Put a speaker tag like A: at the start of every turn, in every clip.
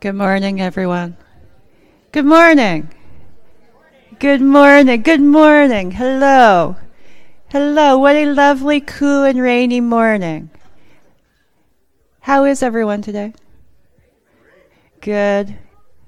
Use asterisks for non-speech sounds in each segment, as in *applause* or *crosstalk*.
A: Good morning, everyone. Good morning. Good morning. Good morning. Hello. Hello. What a lovely, cool, and rainy morning. How is everyone today? Good.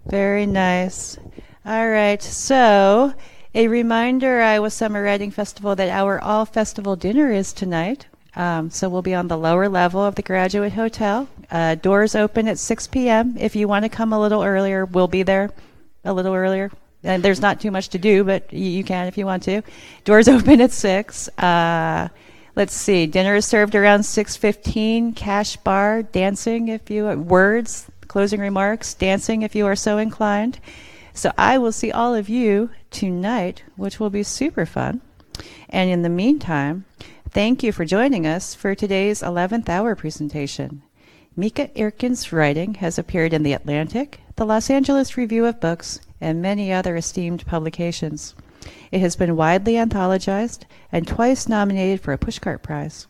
A: Very nice. All right. So, a reminder Iowa Summer Writing Festival that our all festival dinner is tonight. Um, so we'll be on the lower level of the Graduate Hotel. Uh, doors open at 6 p.m. If you want to come a little earlier, we'll be there a little earlier. And there's not too much to do, but you, you can if you want to. Doors *laughs* open at 6. Uh, let's see. Dinner is served around 6:15. Cash bar, dancing if you words, closing remarks, dancing if you are so inclined. So I will see all of you tonight, which will be super fun. And in the meantime, thank you for joining us for today's 11th hour presentation. Mieke Eerkens' writing has appeared in The Atlantic, the Los Angeles Review of Books, and many other esteemed publications. It has been widely anthologized and twice nominated for a Pushcart Prize.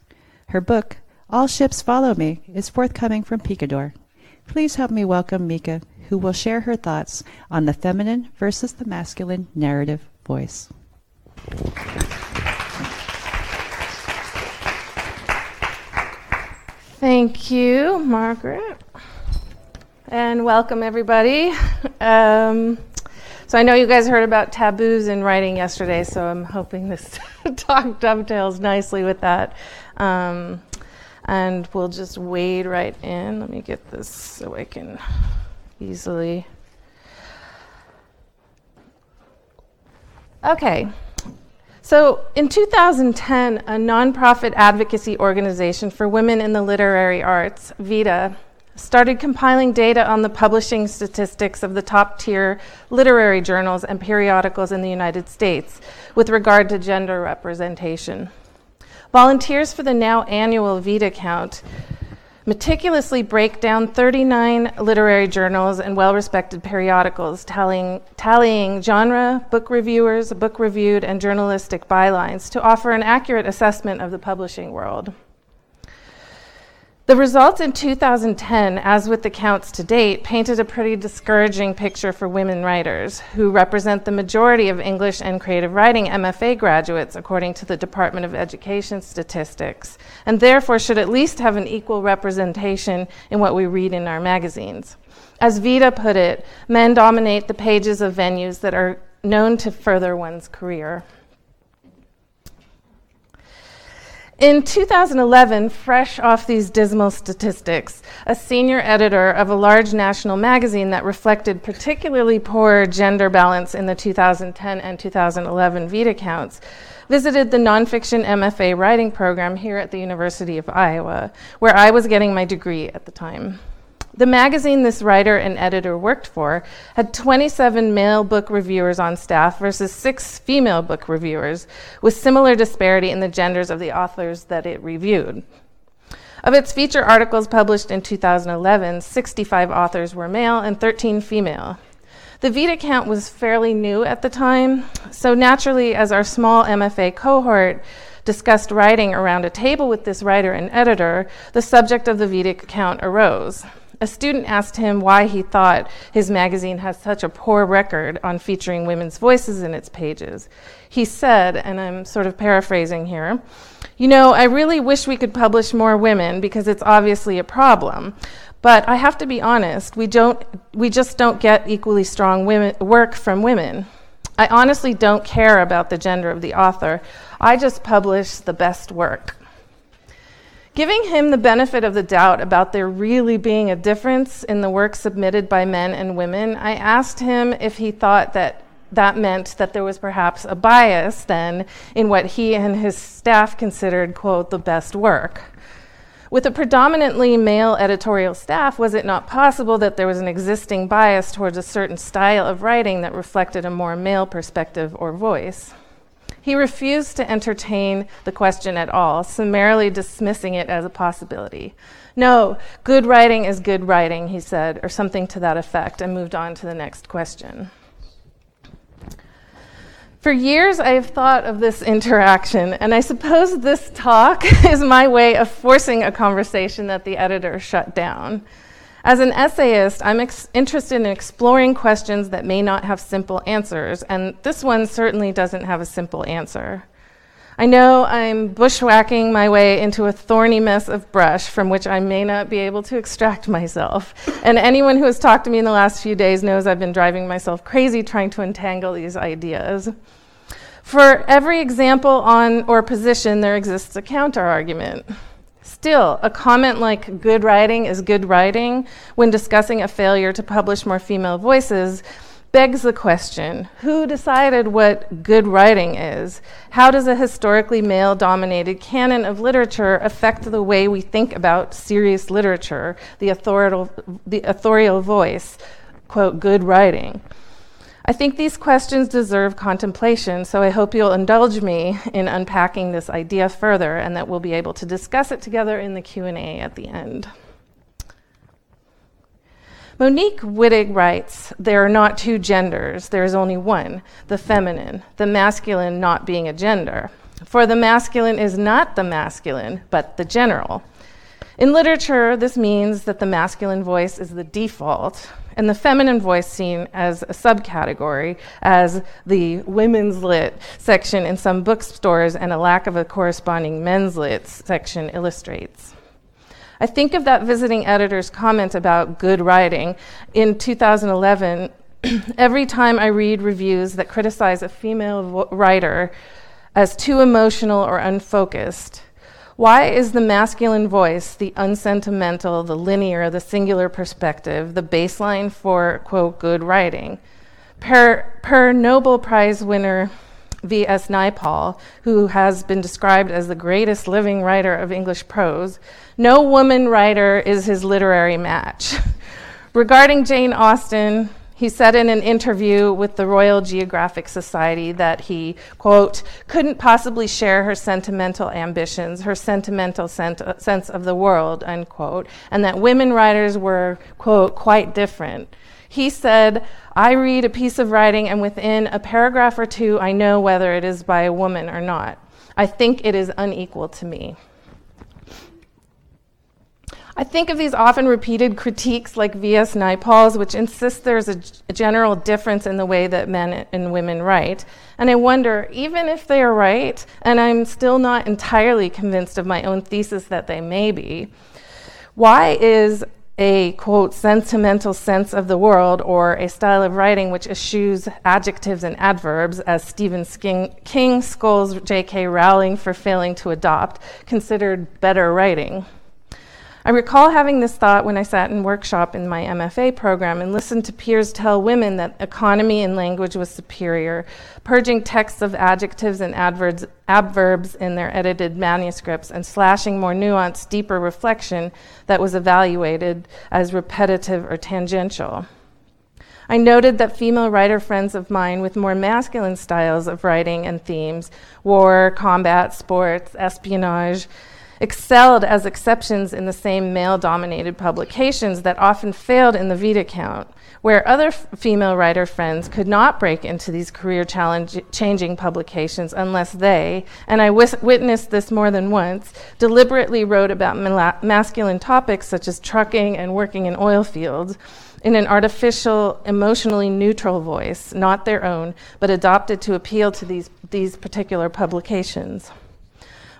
A: Her book, All Ships Follow Me, is forthcoming from Picador. Please help me welcome Mieke, who will share her thoughts on the feminine versus the masculine narrative voice.
B: Thank you, Margaret. And welcome, everybody. Um, so, I know you guys heard about taboos in writing yesterday, so I'm hoping this *laughs* talk dovetails nicely with that. Um, and we'll just wade right in. Let me get this so I can easily. Okay. So in 2010, a nonprofit advocacy organization for women in the literary arts, VIDA, started compiling data on the publishing statistics of the top tier literary journals and periodicals in the United States with regard to gender representation. Volunteers for the now annual VIDA count meticulously break down 39 literary journals and well respected periodicals, tallying, tallying, genre, book reviewers, book reviewed, and journalistic bylines to offer an accurate assessment of the publishing world. The results in 2010, as with the counts to date, painted a pretty discouraging picture for women writers, who represent the majority of English and creative writing MFA graduates, according to the Department of Education statistics, and therefore should at least have an equal representation in what we read in our magazines. As Vida put it, men dominate the pages of venues that are known to further one's career. In 2011, fresh off these dismal statistics, a senior editor of a large national magazine that reflected particularly poor gender balance in the 2010 and 2011 Vida counts visited the nonfiction MFA writing program here at the University of Iowa, where I was getting my degree at the time. The magazine this writer and editor worked for had 27 male book reviewers on staff versus six female book reviewers, with similar disparity in the genders of the authors that it reviewed. Of its feature articles published in 2011, 65 authors were male and 13 female. The Vida count was fairly new at the time, so naturally, as our small MFA cohort discussed writing around a table with this writer and editor, the subject of the Vida count arose a student asked him why he thought his magazine has such a poor record on featuring women's voices in its pages. He said, and I'm sort of paraphrasing here, You know, I really wish we could publish more women because it's obviously a problem. But I have to be honest, we, don't, we just don't get equally strong women, work from women. I honestly don't care about the gender of the author. I just publish the best work. Giving him the benefit of the doubt about there really being a difference in the work submitted by men and women, I asked him if he thought that that meant that there was perhaps a bias then in what he and his staff considered, quote, the best work. With a predominantly male editorial staff, was it not possible that there was an existing bias towards a certain style of writing that reflected a more male perspective or voice? He refused to entertain the question at all, summarily dismissing it as a possibility. No, good writing is good writing, he said, or something to that effect, and moved on to the next question. For years, I have thought of this interaction, and I suppose this talk *laughs* is my way of forcing a conversation that the editor shut down. As an essayist, I'm ex- interested in exploring questions that may not have simple answers, and this one certainly doesn't have a simple answer. I know I'm bushwhacking my way into a thorny mess of brush from which I may not be able to extract myself. And anyone who has talked to me in the last few days knows I've been driving myself crazy trying to untangle these ideas. For every example on or position, there exists a counterargument. Still, a comment like good writing is good writing when discussing a failure to publish more female voices begs the question who decided what good writing is? How does a historically male dominated canon of literature affect the way we think about serious literature, the authorial, the authorial voice, quote, good writing? I think these questions deserve contemplation, so I hope you'll indulge me in unpacking this idea further and that we'll be able to discuss it together in the Q&A at the end. Monique Wittig writes, There are not two genders, there is only one, the feminine, the masculine not being a gender. For the masculine is not the masculine, but the general. In literature, this means that the masculine voice is the default, and the feminine voice seen as a subcategory, as the women's lit section in some bookstores and a lack of a corresponding men's lit section illustrates. I think of that visiting editor's comment about good writing in 2011. *clears throat* every time I read reviews that criticize a female vo- writer as too emotional or unfocused, why is the masculine voice the unsentimental, the linear, the singular perspective, the baseline for, quote, good writing? Per, per Nobel Prize winner V.S. Naipaul, who has been described as the greatest living writer of English prose, no woman writer is his literary match. *laughs* Regarding Jane Austen, he said in an interview with the Royal Geographic Society that he, quote, couldn't possibly share her sentimental ambitions, her sentimental sent- uh, sense of the world, unquote, and that women writers were, quote, quite different. He said, I read a piece of writing, and within a paragraph or two, I know whether it is by a woman or not. I think it is unequal to me. I think of these often repeated critiques like V.S. Naipaul's, which insist there's a, g- a general difference in the way that men and women write. And I wonder, even if they are right, and I'm still not entirely convinced of my own thesis that they may be, why is a quote sentimental sense of the world or a style of writing which eschews adjectives and adverbs as Stephen King, King scolds J.K. Rowling for failing to adopt considered better writing? I recall having this thought when I sat in workshop in my MFA program and listened to peers tell women that economy in language was superior, purging texts of adjectives and adverbs, adverbs in their edited manuscripts and slashing more nuanced, deeper reflection that was evaluated as repetitive or tangential. I noted that female writer friends of mine with more masculine styles of writing and themes war, combat, sports, espionage, excelled as exceptions in the same male dominated publications that often failed in the Vida count, where other f- female writer friends could not break into these career changing publications unless they, and I wis- witnessed this more than once, deliberately wrote about mala- masculine topics such as trucking and working in oil fields in an artificial, emotionally neutral voice, not their own, but adopted to appeal to these, these particular publications.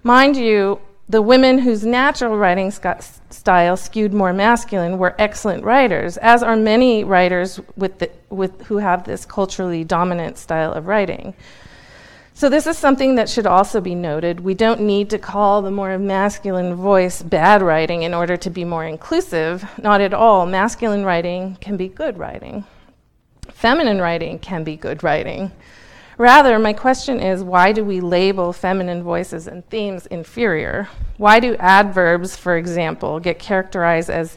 B: Mind you, the women whose natural writing style skewed more masculine were excellent writers, as are many writers with the, with, who have this culturally dominant style of writing. So, this is something that should also be noted. We don't need to call the more masculine voice bad writing in order to be more inclusive. Not at all. Masculine writing can be good writing, feminine writing can be good writing. Rather, my question is why do we label feminine voices and themes inferior? Why do adverbs, for example, get characterized as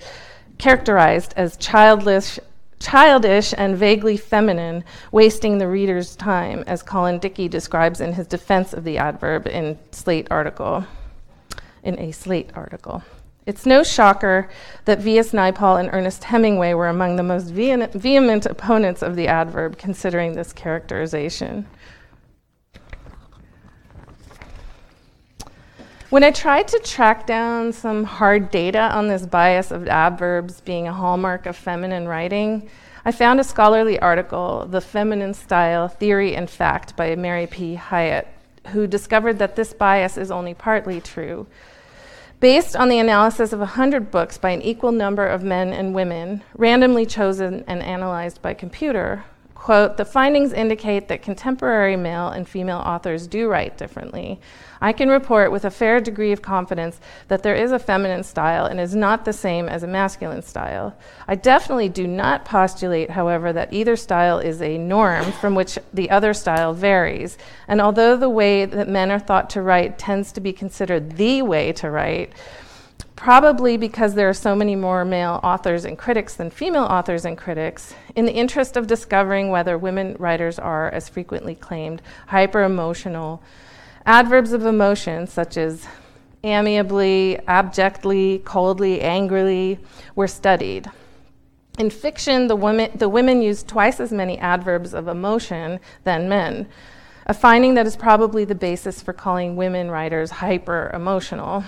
B: characterized as childish, childish and vaguely feminine, wasting the reader's time, as Colin Dickey describes in his defense of the adverb in Slate article, in a Slate article. It's no shocker that V.S. Naipaul and Ernest Hemingway were among the most vehement, vehement opponents of the adverb, considering this characterization. When I tried to track down some hard data on this bias of adverbs being a hallmark of feminine writing, I found a scholarly article, The Feminine Style Theory and Fact by Mary P. Hiatt, who discovered that this bias is only partly true. Based on the analysis of 100 books by an equal number of men and women, randomly chosen and analyzed by computer, quote, the findings indicate that contemporary male and female authors do write differently. I can report with a fair degree of confidence that there is a feminine style and is not the same as a masculine style. I definitely do not postulate, however, that either style is a norm from which the other style varies. And although the way that men are thought to write tends to be considered the way to write, probably because there are so many more male authors and critics than female authors and critics, in the interest of discovering whether women writers are, as frequently claimed, hyper emotional, adverbs of emotion, such as amiably, abjectly, coldly, angrily, were studied. In fiction, the, women, the women use twice as many adverbs of emotion than men, a finding that is probably the basis for calling women writers hyper emotional.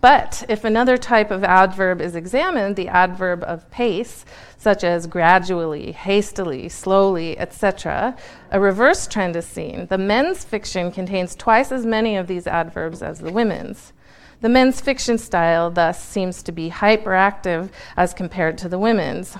B: But if another type of adverb is examined, the adverb of pace, such as gradually, hastily, slowly, etc., a reverse trend is seen. The men's fiction contains twice as many of these adverbs as the women's. The men's fiction style thus seems to be hyperactive as compared to the women's.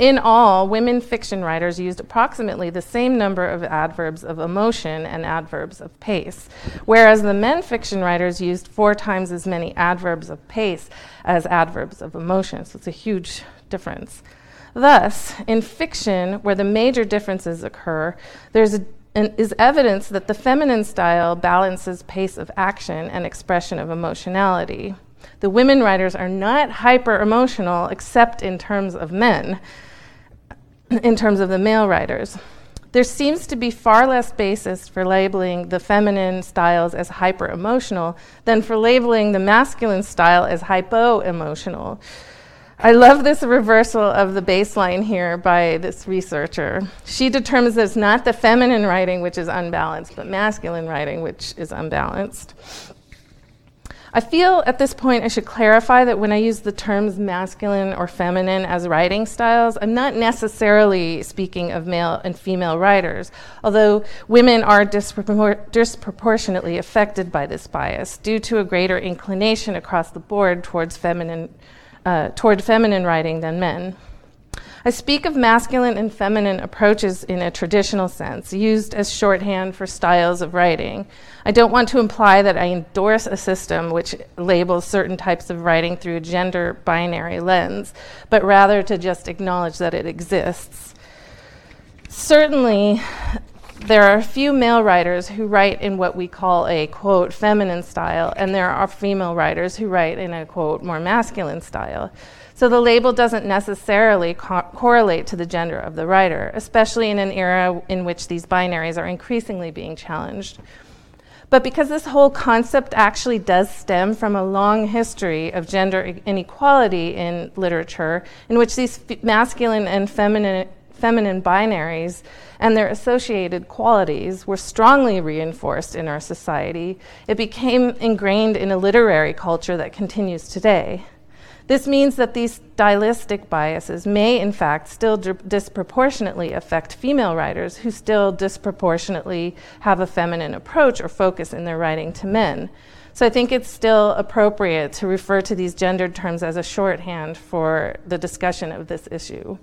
B: In all, women fiction writers used approximately the same number of adverbs of emotion and adverbs of pace, whereas the men fiction writers used four times as many adverbs of pace as adverbs of emotion. So it's a huge difference. Thus, in fiction, where the major differences occur, there's a, is evidence that the feminine style balances pace of action and expression of emotionality. The women writers are not hyper emotional except in terms of men in terms of the male writers. There seems to be far less basis for labeling the feminine styles as hyper emotional than for labeling the masculine style as hypo emotional. I love this reversal of the baseline here by this researcher. She determines that it's not the feminine writing which is unbalanced, but masculine writing which is unbalanced. I feel at this point I should clarify that when I use the terms masculine or feminine as writing styles, I'm not necessarily speaking of male and female writers, although women are dispropor- disproportionately affected by this bias due to a greater inclination across the board towards feminine, uh, toward feminine writing than men. I speak of masculine and feminine approaches in a traditional sense, used as shorthand for styles of writing. I don't want to imply that I endorse a system which labels certain types of writing through a gender binary lens, but rather to just acknowledge that it exists. Certainly, there are a few male writers who write in what we call a quote feminine style, and there are female writers who write in a quote more masculine style. So the label doesn't necessarily co- correlate to the gender of the writer, especially in an era in which these binaries are increasingly being challenged. But because this whole concept actually does stem from a long history of gender inequality in literature, in which these f- masculine and feminine, feminine binaries and their associated qualities were strongly reinforced in our society, it became ingrained in a literary culture that continues today. This means that these stylistic biases may, in fact, still disproportionately affect female writers who still disproportionately have a feminine approach or focus in their writing to men. So I think it's still appropriate to refer to these gendered terms as a shorthand for the discussion of this issue.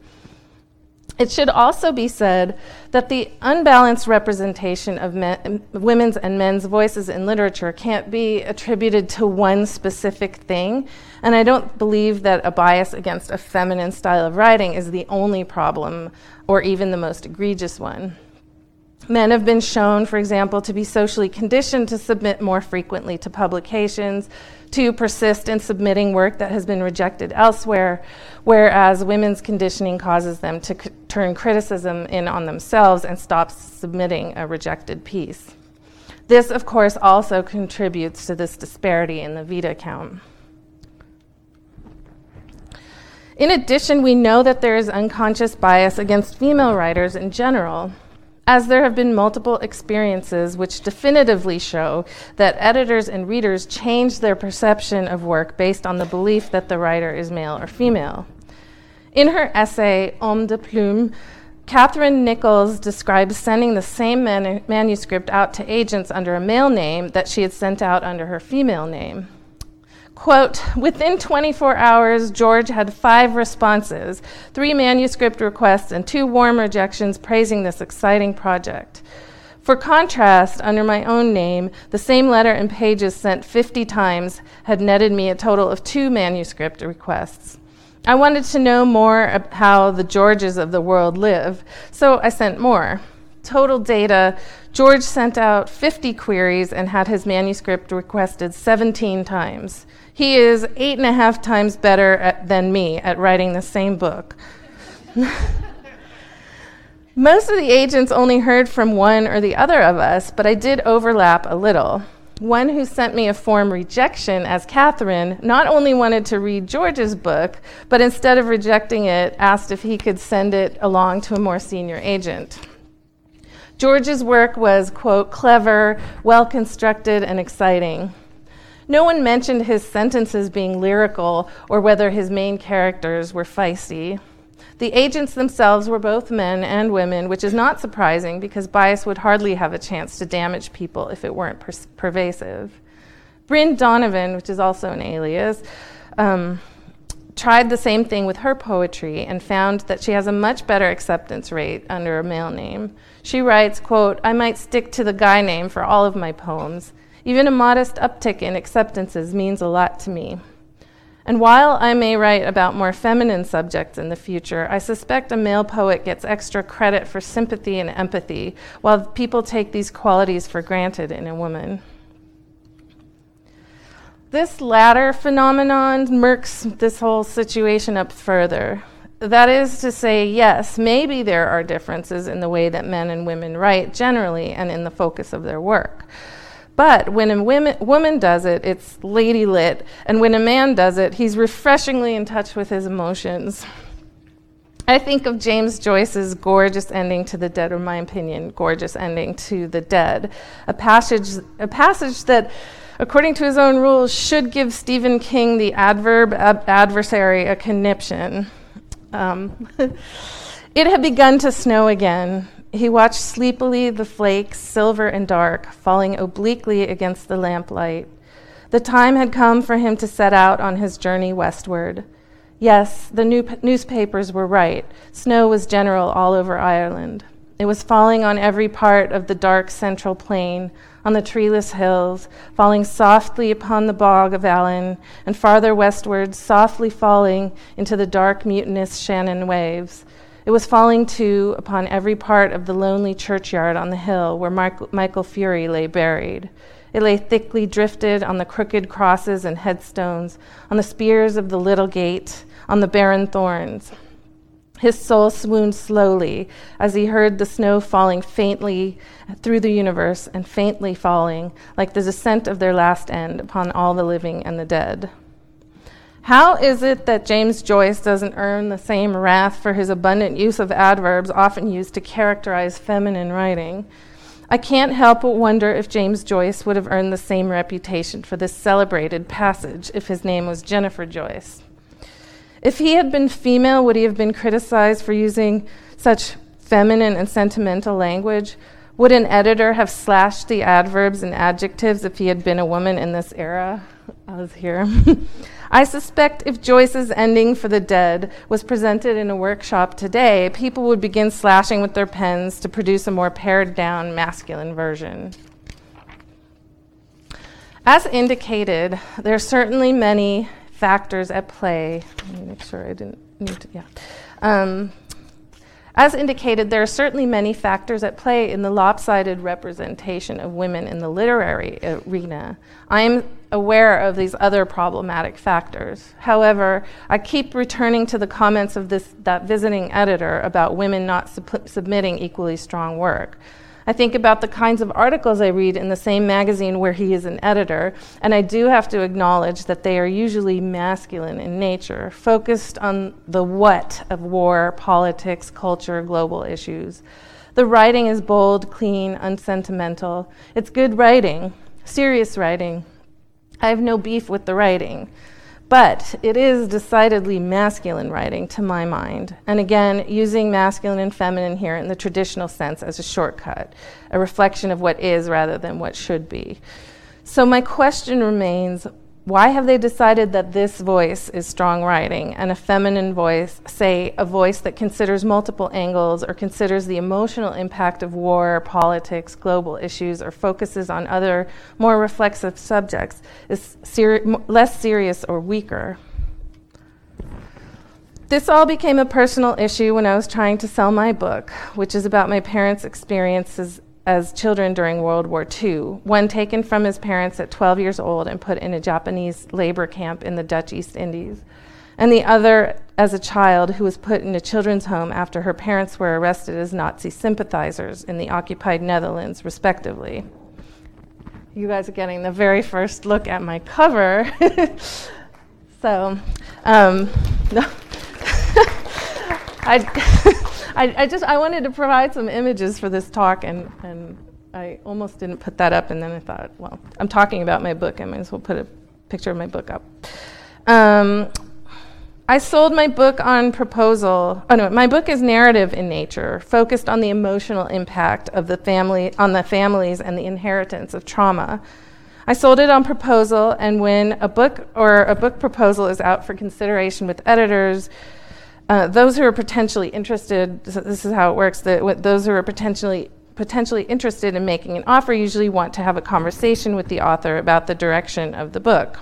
B: It should also be said that the unbalanced representation of men, women's and men's voices in literature can't be attributed to one specific thing, and I don't believe that a bias against a feminine style of writing is the only problem or even the most egregious one. Men have been shown, for example, to be socially conditioned to submit more frequently to publications, to persist in submitting work that has been rejected elsewhere, whereas women's conditioning causes them to c- turn criticism in on themselves and stop submitting a rejected piece. This, of course, also contributes to this disparity in the Vida count. In addition, we know that there is unconscious bias against female writers in general. As there have been multiple experiences which definitively show that editors and readers change their perception of work based on the belief that the writer is male or female. In her essay, Homme de Plume, Catherine Nichols describes sending the same manu- manuscript out to agents under a male name that she had sent out under her female name. Quote, within 24 hours, George had five responses, three manuscript requests, and two warm rejections praising this exciting project. For contrast, under my own name, the same letter and pages sent 50 times had netted me a total of two manuscript requests. I wanted to know more how the Georges of the world live, so I sent more. Total data George sent out 50 queries and had his manuscript requested 17 times. He is eight and a half times better at, than me at writing the same book. *laughs* Most of the agents only heard from one or the other of us, but I did overlap a little. One who sent me a form rejection as Catherine not only wanted to read George's book, but instead of rejecting it, asked if he could send it along to a more senior agent. George's work was, quote, clever, well constructed, and exciting. No one mentioned his sentences being lyrical or whether his main characters were feisty. The agents themselves were both men and women, which is not surprising because bias would hardly have a chance to damage people if it weren't per- pervasive. Bryn Donovan, which is also an alias, um, tried the same thing with her poetry and found that she has a much better acceptance rate under a male name. She writes, quote, I might stick to the guy name for all of my poems. Even a modest uptick in acceptances means a lot to me. And while I may write about more feminine subjects in the future, I suspect a male poet gets extra credit for sympathy and empathy, while people take these qualities for granted in a woman. This latter phenomenon murks this whole situation up further. That is to say, yes, maybe there are differences in the way that men and women write generally and in the focus of their work. But when a women, woman does it, it's lady lit. And when a man does it, he's refreshingly in touch with his emotions. I think of James Joyce's gorgeous ending to the dead, or in my opinion, gorgeous ending to the dead, a passage, a passage that, according to his own rules, should give Stephen King the adverb ab- adversary a conniption. Um, *laughs* it had begun to snow again, he watched sleepily the flakes, silver and dark, falling obliquely against the lamplight. The time had come for him to set out on his journey westward. Yes, the new newspapers were right. Snow was general all over Ireland. It was falling on every part of the dark central plain, on the treeless hills, falling softly upon the bog of Allen, and farther westward, softly falling into the dark, mutinous Shannon waves. It was falling too upon every part of the lonely churchyard on the hill where Michael Furey lay buried. It lay thickly drifted on the crooked crosses and headstones, on the spears of the little gate, on the barren thorns. His soul swooned slowly as he heard the snow falling faintly through the universe and faintly falling, like the descent of their last end upon all the living and the dead. How is it that James Joyce doesn't earn the same wrath for his abundant use of adverbs often used to characterize feminine writing? I can't help but wonder if James Joyce would have earned the same reputation for this celebrated passage if his name was Jennifer Joyce. If he had been female, would he have been criticized for using such feminine and sentimental language? Would an editor have slashed the adverbs and adjectives if he had been a woman in this era? I was here. *laughs* I suspect if Joyce's ending for the dead was presented in a workshop today, people would begin slashing with their pens to produce a more pared down masculine version. As indicated, there are certainly many factors at play. Let me make sure I didn't need to, yeah. Um, as indicated, there are certainly many factors at play in the lopsided representation of women in the literary arena. I'm aware of these other problematic factors. However, I keep returning to the comments of this, that visiting editor about women not submitting equally strong work. I think about the kinds of articles I read in the same magazine where he is an editor, and I do have to acknowledge that they are usually masculine in nature, focused on the what of war, politics, culture, global issues. The writing is bold, clean, unsentimental. It's good writing, serious writing. I have no beef with the writing. But it is decidedly masculine writing to my mind. And again, using masculine and feminine here in the traditional sense as a shortcut, a reflection of what is rather than what should be. So my question remains why have they decided that this voice is strong writing and a feminine voice, say a voice that considers multiple angles or considers the emotional impact of war, politics, global issues, or focuses on other more reflexive subjects, is ser- less serious or weaker? This all became a personal issue when I was trying to sell my book, which is about my parents' experiences as children during World War II, one taken from his parents at 12 years old and put in a Japanese labor camp in the Dutch East Indies, and the other as a child who was put in a children's home after her parents were arrested as Nazi sympathizers in the occupied Netherlands, respectively. You guys are getting the very first look at my cover. *laughs* so, um, *laughs* no. *laughs* *laughs* I. I, just I wanted to provide some images for this talk, and, and I almost didn't put that up, and then I thought, well, I'm talking about my book. I might as well put a picture of my book up. Um, I sold my book on proposal. Oh no, my book is narrative in nature, focused on the emotional impact of the family on the families and the inheritance of trauma. I sold it on proposal, and when a book or a book proposal is out for consideration with editors, uh, those who are potentially interested, so this is how it works, that those who are potentially potentially interested in making an offer usually want to have a conversation with the author about the direction of the book.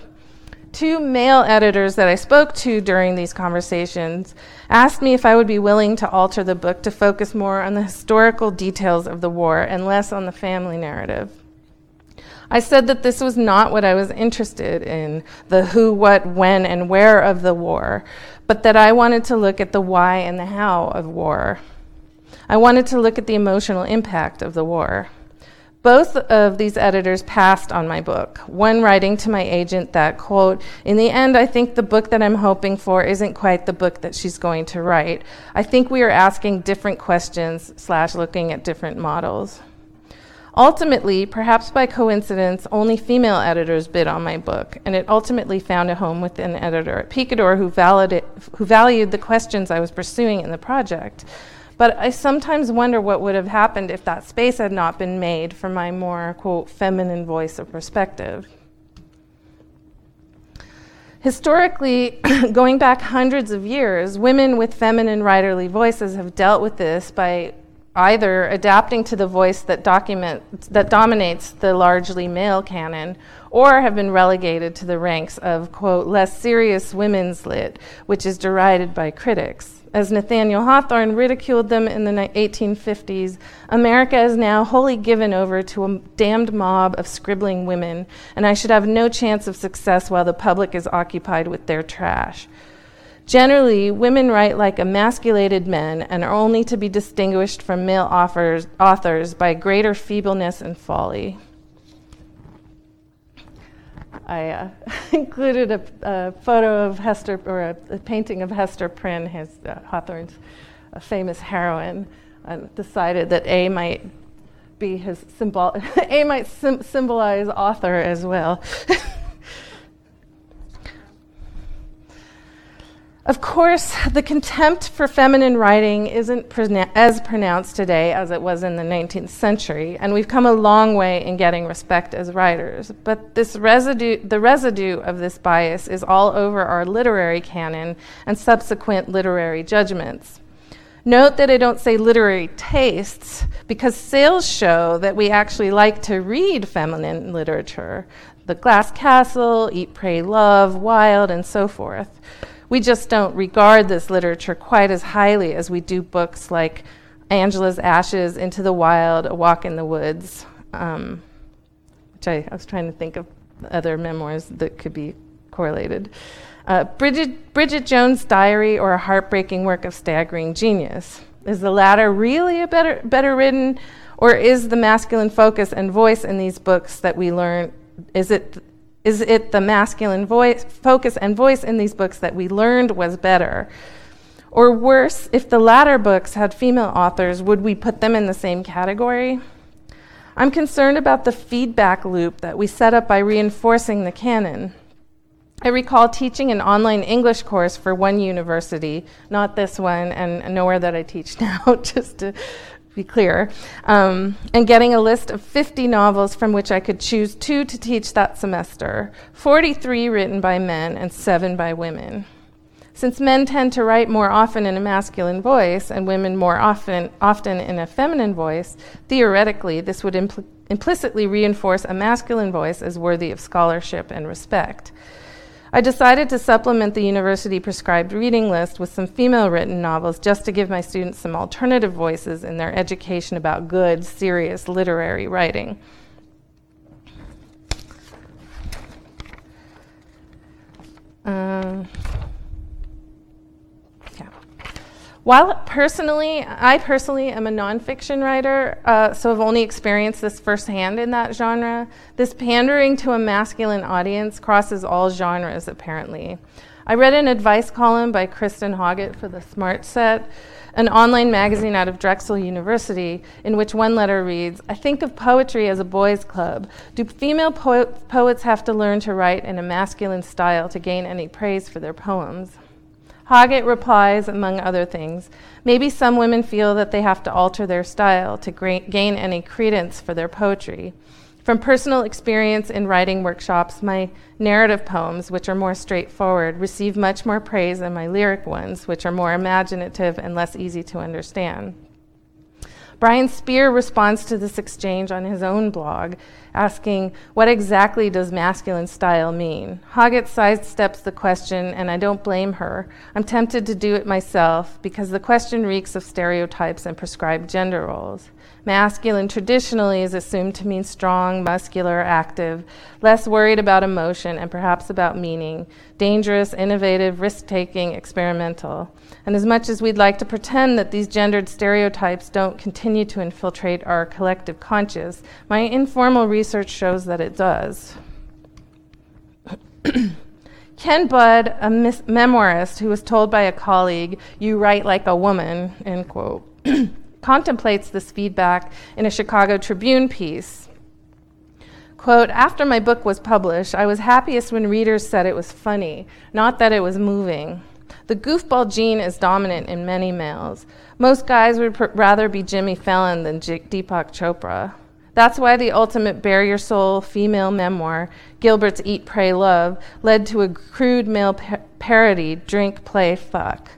B: Two male editors that I spoke to during these conversations asked me if I would be willing to alter the book to focus more on the historical details of the war and less on the family narrative. I said that this was not what I was interested in the who, what, when, and where of the war, but that I wanted to look at the why and the how of war. I wanted to look at the emotional impact of the war. Both of these editors passed on my book, one writing to my agent that, quote, in the end, I think the book that I'm hoping for isn't quite the book that she's going to write. I think we are asking different questions slash looking at different models. Ultimately, perhaps by coincidence, only female editors bid on my book, and it ultimately found a home with an editor at Picador who, who valued the questions I was pursuing in the project. But I sometimes wonder what would have happened if that space had not been made for my more, quote, feminine voice or perspective. Historically, *clears throat* going back hundreds of years, women with feminine writerly voices have dealt with this by either adapting to the voice that, document, that dominates the largely male canon or have been relegated to the ranks of, quote, less serious women's lit, which is derided by critics. As Nathaniel Hawthorne ridiculed them in the 1850s, America is now wholly given over to a damned mob of scribbling women, and I should have no chance of success while the public is occupied with their trash. Generally, women write like emasculated men and are only to be distinguished from male authors, authors by greater feebleness and folly. I uh, *laughs* included a, a, photo of Hester, or a, a, painting of Hester Prynne, his uh, Hawthorne's famous heroine, and decided that A might be his symbol. *laughs* A might sim- symbolize author as well. *laughs* Of course, the contempt for feminine writing isn't as pronounced today as it was in the 19th century, and we've come a long way in getting respect as writers. But this residue, the residue of this bias is all over our literary canon and subsequent literary judgments. Note that I don't say literary tastes because sales show that we actually like to read feminine literature. The Glass Castle, Eat, Pray, Love, Wild, and so forth. We just don't regard this literature quite as highly as we do books like Angela's Ashes, Into the Wild, A Walk in the Woods, um, which I, I, was trying to think of other memoirs that could be correlated. Uh, Bridget, Bridget Jones' Diary or A Heartbreaking Work of Staggering Genius. Is the latter really a better, better written, or is the masculine focus and voice in these books that we learn, is it is it the masculine voice, focus and voice in these books that we learned was better? Or worse, if the latter books had female authors, would we put them in the same category? I'm concerned about the feedback loop that we set up by reinforcing the canon. I recall teaching an online English course for one university, not this one, and nowhere that I teach *laughs* now, just to be clear, um, and getting a list of 50 novels from which I could choose two to teach that semester 43 written by men and seven by women. Since men tend to write more often in a masculine voice and women more often, often in a feminine voice, theoretically, this would impl- implicitly reinforce a masculine voice as worthy of scholarship and respect. I decided to supplement the university prescribed reading list with some female written novels just to give my students some alternative voices in their education about good, serious literary writing. Um, While personally, I personally am a nonfiction writer, uh, so I've only experienced this firsthand in that genre. This pandering to a masculine audience crosses all genres, apparently. I read an advice column by Kristen Hoggett for the Smart Set, an online magazine out of Drexel University, in which one letter reads I think of poetry as a boys' club. Do female po- poets have to learn to write in a masculine style to gain any praise for their poems? Hoggett replies, among other things, maybe some women feel that they have to alter their style to gra- gain any credence for their poetry. From personal experience in writing workshops, my narrative poems, which are more straightforward, receive much more praise than my lyric ones, which are more imaginative and less easy to understand. Brian Spear responds to this exchange on his own blog, asking, What exactly does masculine style mean? Hoggett sidesteps the question, and I don't blame her. I'm tempted to do it myself because the question reeks of stereotypes and prescribed gender roles. Masculine traditionally is assumed to mean strong, muscular, active, less worried about emotion and perhaps about meaning, dangerous, innovative, risk taking, experimental. And as much as we'd like to pretend that these gendered stereotypes don't continue to infiltrate our collective conscious, my informal research shows that it does. *clears throat* Ken Budd, a mis- memoirist who was told by a colleague, You write like a woman, end quote. *clears throat* contemplates this feedback in a Chicago Tribune piece. Quote, after my book was published, I was happiest when readers said it was funny, not that it was moving. The goofball gene is dominant in many males. Most guys would pr- rather be Jimmy Fallon than J- Deepak Chopra. That's why the ultimate bare your soul female memoir, Gilbert's Eat, Pray, Love, led to a crude male pa- parody, Drink, Play, Fuck.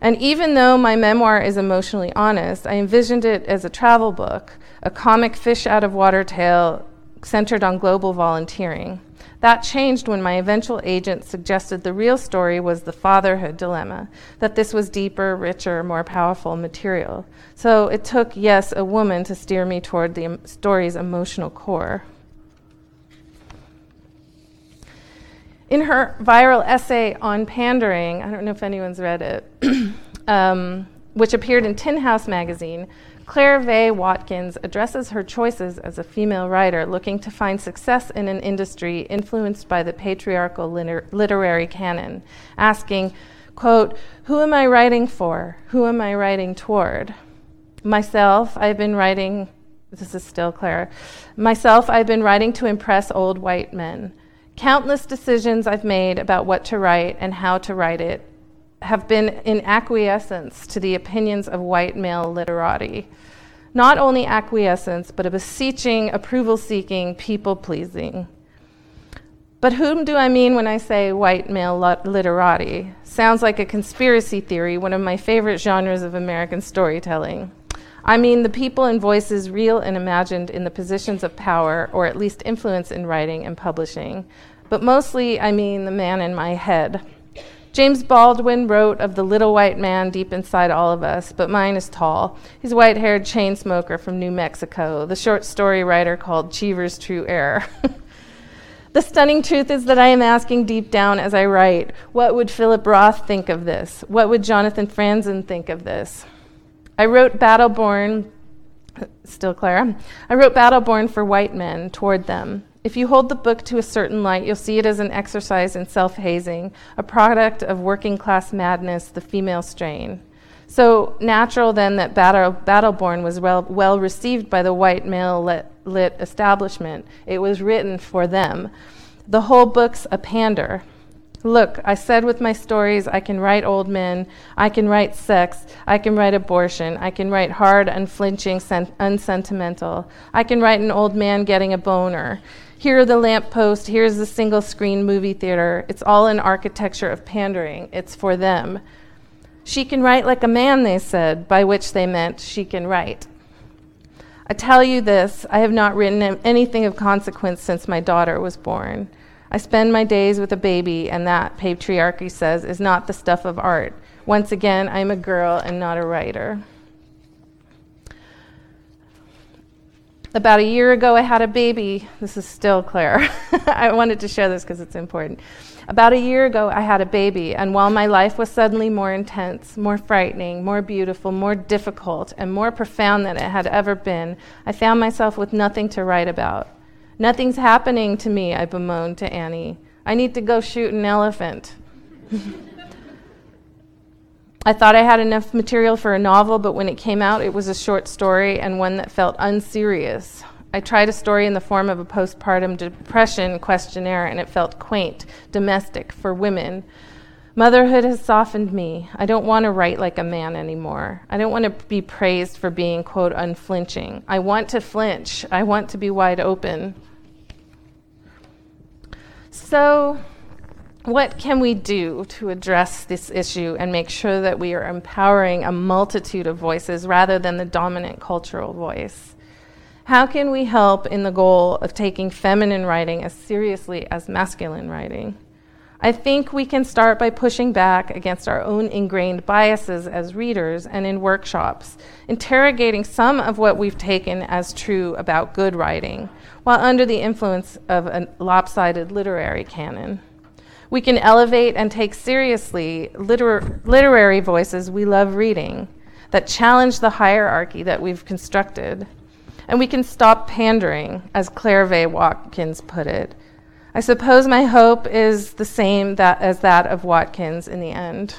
B: And even though my memoir is emotionally honest, I envisioned it as a travel book, a comic fish out of water tale centered on global volunteering. That changed when my eventual agent suggested the real story was the fatherhood dilemma, that this was deeper, richer, more powerful material. So it took, yes, a woman to steer me toward the story's emotional core. In her viral essay on pandering, I don't know if anyone's read it, *clears throat* um, which appeared in Tin House magazine, Claire Vaye Watkins addresses her choices as a female writer looking to find success in an industry influenced by the patriarchal liter- literary canon, asking, quote, Who am I writing for? Who am I writing toward? Myself, I've been writing, this is still Claire, myself, I've been writing to impress old white men. Countless decisions I've made about what to write and how to write it have been in acquiescence to the opinions of white male literati. Not only acquiescence, but a beseeching, approval seeking, people pleasing. But whom do I mean when I say white male literati? Sounds like a conspiracy theory, one of my favorite genres of American storytelling. I mean the people and voices real and imagined in the positions of power, or at least influence in writing and publishing. But mostly, I mean the man in my head. James Baldwin wrote of the little white man deep inside all of us, but mine is tall. He's a white haired chain smoker from New Mexico, the short story writer called Cheever's True Heir. *laughs* the stunning truth is that I am asking deep down as I write what would Philip Roth think of this? What would Jonathan Franzen think of this? I wrote Battleborn, still Clara. I wrote Battleborn for white men, toward them. If you hold the book to a certain light, you'll see it as an exercise in self hazing, a product of working class madness, the female strain. So natural then that Battle, Battleborn was well, well received by the white male lit, lit establishment. It was written for them. The whole book's a pander. Look, I said with my stories, I can write old men, I can write sex, I can write abortion, I can write hard, unflinching, sen- unsentimental. I can write an old man getting a boner. Here are the lamppost, here's the single screen movie theater. It's all an architecture of pandering. It's for them. She can write like a man, they said, by which they meant she can write. I tell you this I have not written anything of consequence since my daughter was born. I spend my days with a baby, and that, patriarchy says, is not the stuff of art. Once again, I'm a girl and not a writer. About a year ago, I had a baby. This is still Claire. *laughs* I wanted to share this because it's important. About a year ago, I had a baby, and while my life was suddenly more intense, more frightening, more beautiful, more difficult, and more profound than it had ever been, I found myself with nothing to write about. Nothing's happening to me, I bemoaned to Annie. I need to go shoot an elephant. *laughs* I thought I had enough material for a novel, but when it came out, it was a short story and one that felt unserious. I tried a story in the form of a postpartum depression questionnaire, and it felt quaint, domestic, for women. Motherhood has softened me. I don't want to write like a man anymore. I don't want to be praised for being, quote, unflinching. I want to flinch. I want to be wide open. So, what can we do to address this issue and make sure that we are empowering a multitude of voices rather than the dominant cultural voice? How can we help in the goal of taking feminine writing as seriously as masculine writing? I think we can start by pushing back against our own ingrained biases as readers and in workshops, interrogating some of what we've taken as true about good writing, while under the influence of a lopsided literary canon. We can elevate and take seriously liter- literary voices we love reading that challenge the hierarchy that we've constructed. And we can stop pandering, as Claire Vaye Watkins put it, I suppose my hope is the same that, as that of Watkins in the end.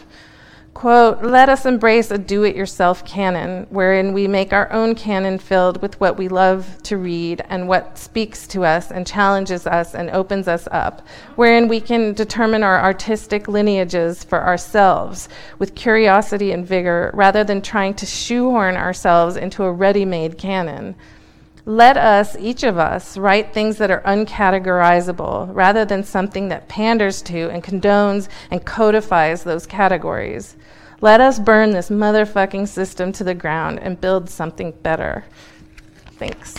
B: Quote, let us embrace a do it yourself canon, wherein we make our own canon filled with what we love to read and what speaks to us and challenges us and opens us up, wherein we can determine our artistic lineages for ourselves with curiosity and vigor rather than trying to shoehorn ourselves into a ready made canon. Let us, each of us, write things that are uncategorizable rather than something that panders to and condones and codifies those categories. Let us burn this motherfucking system to the ground and build something better. Thanks.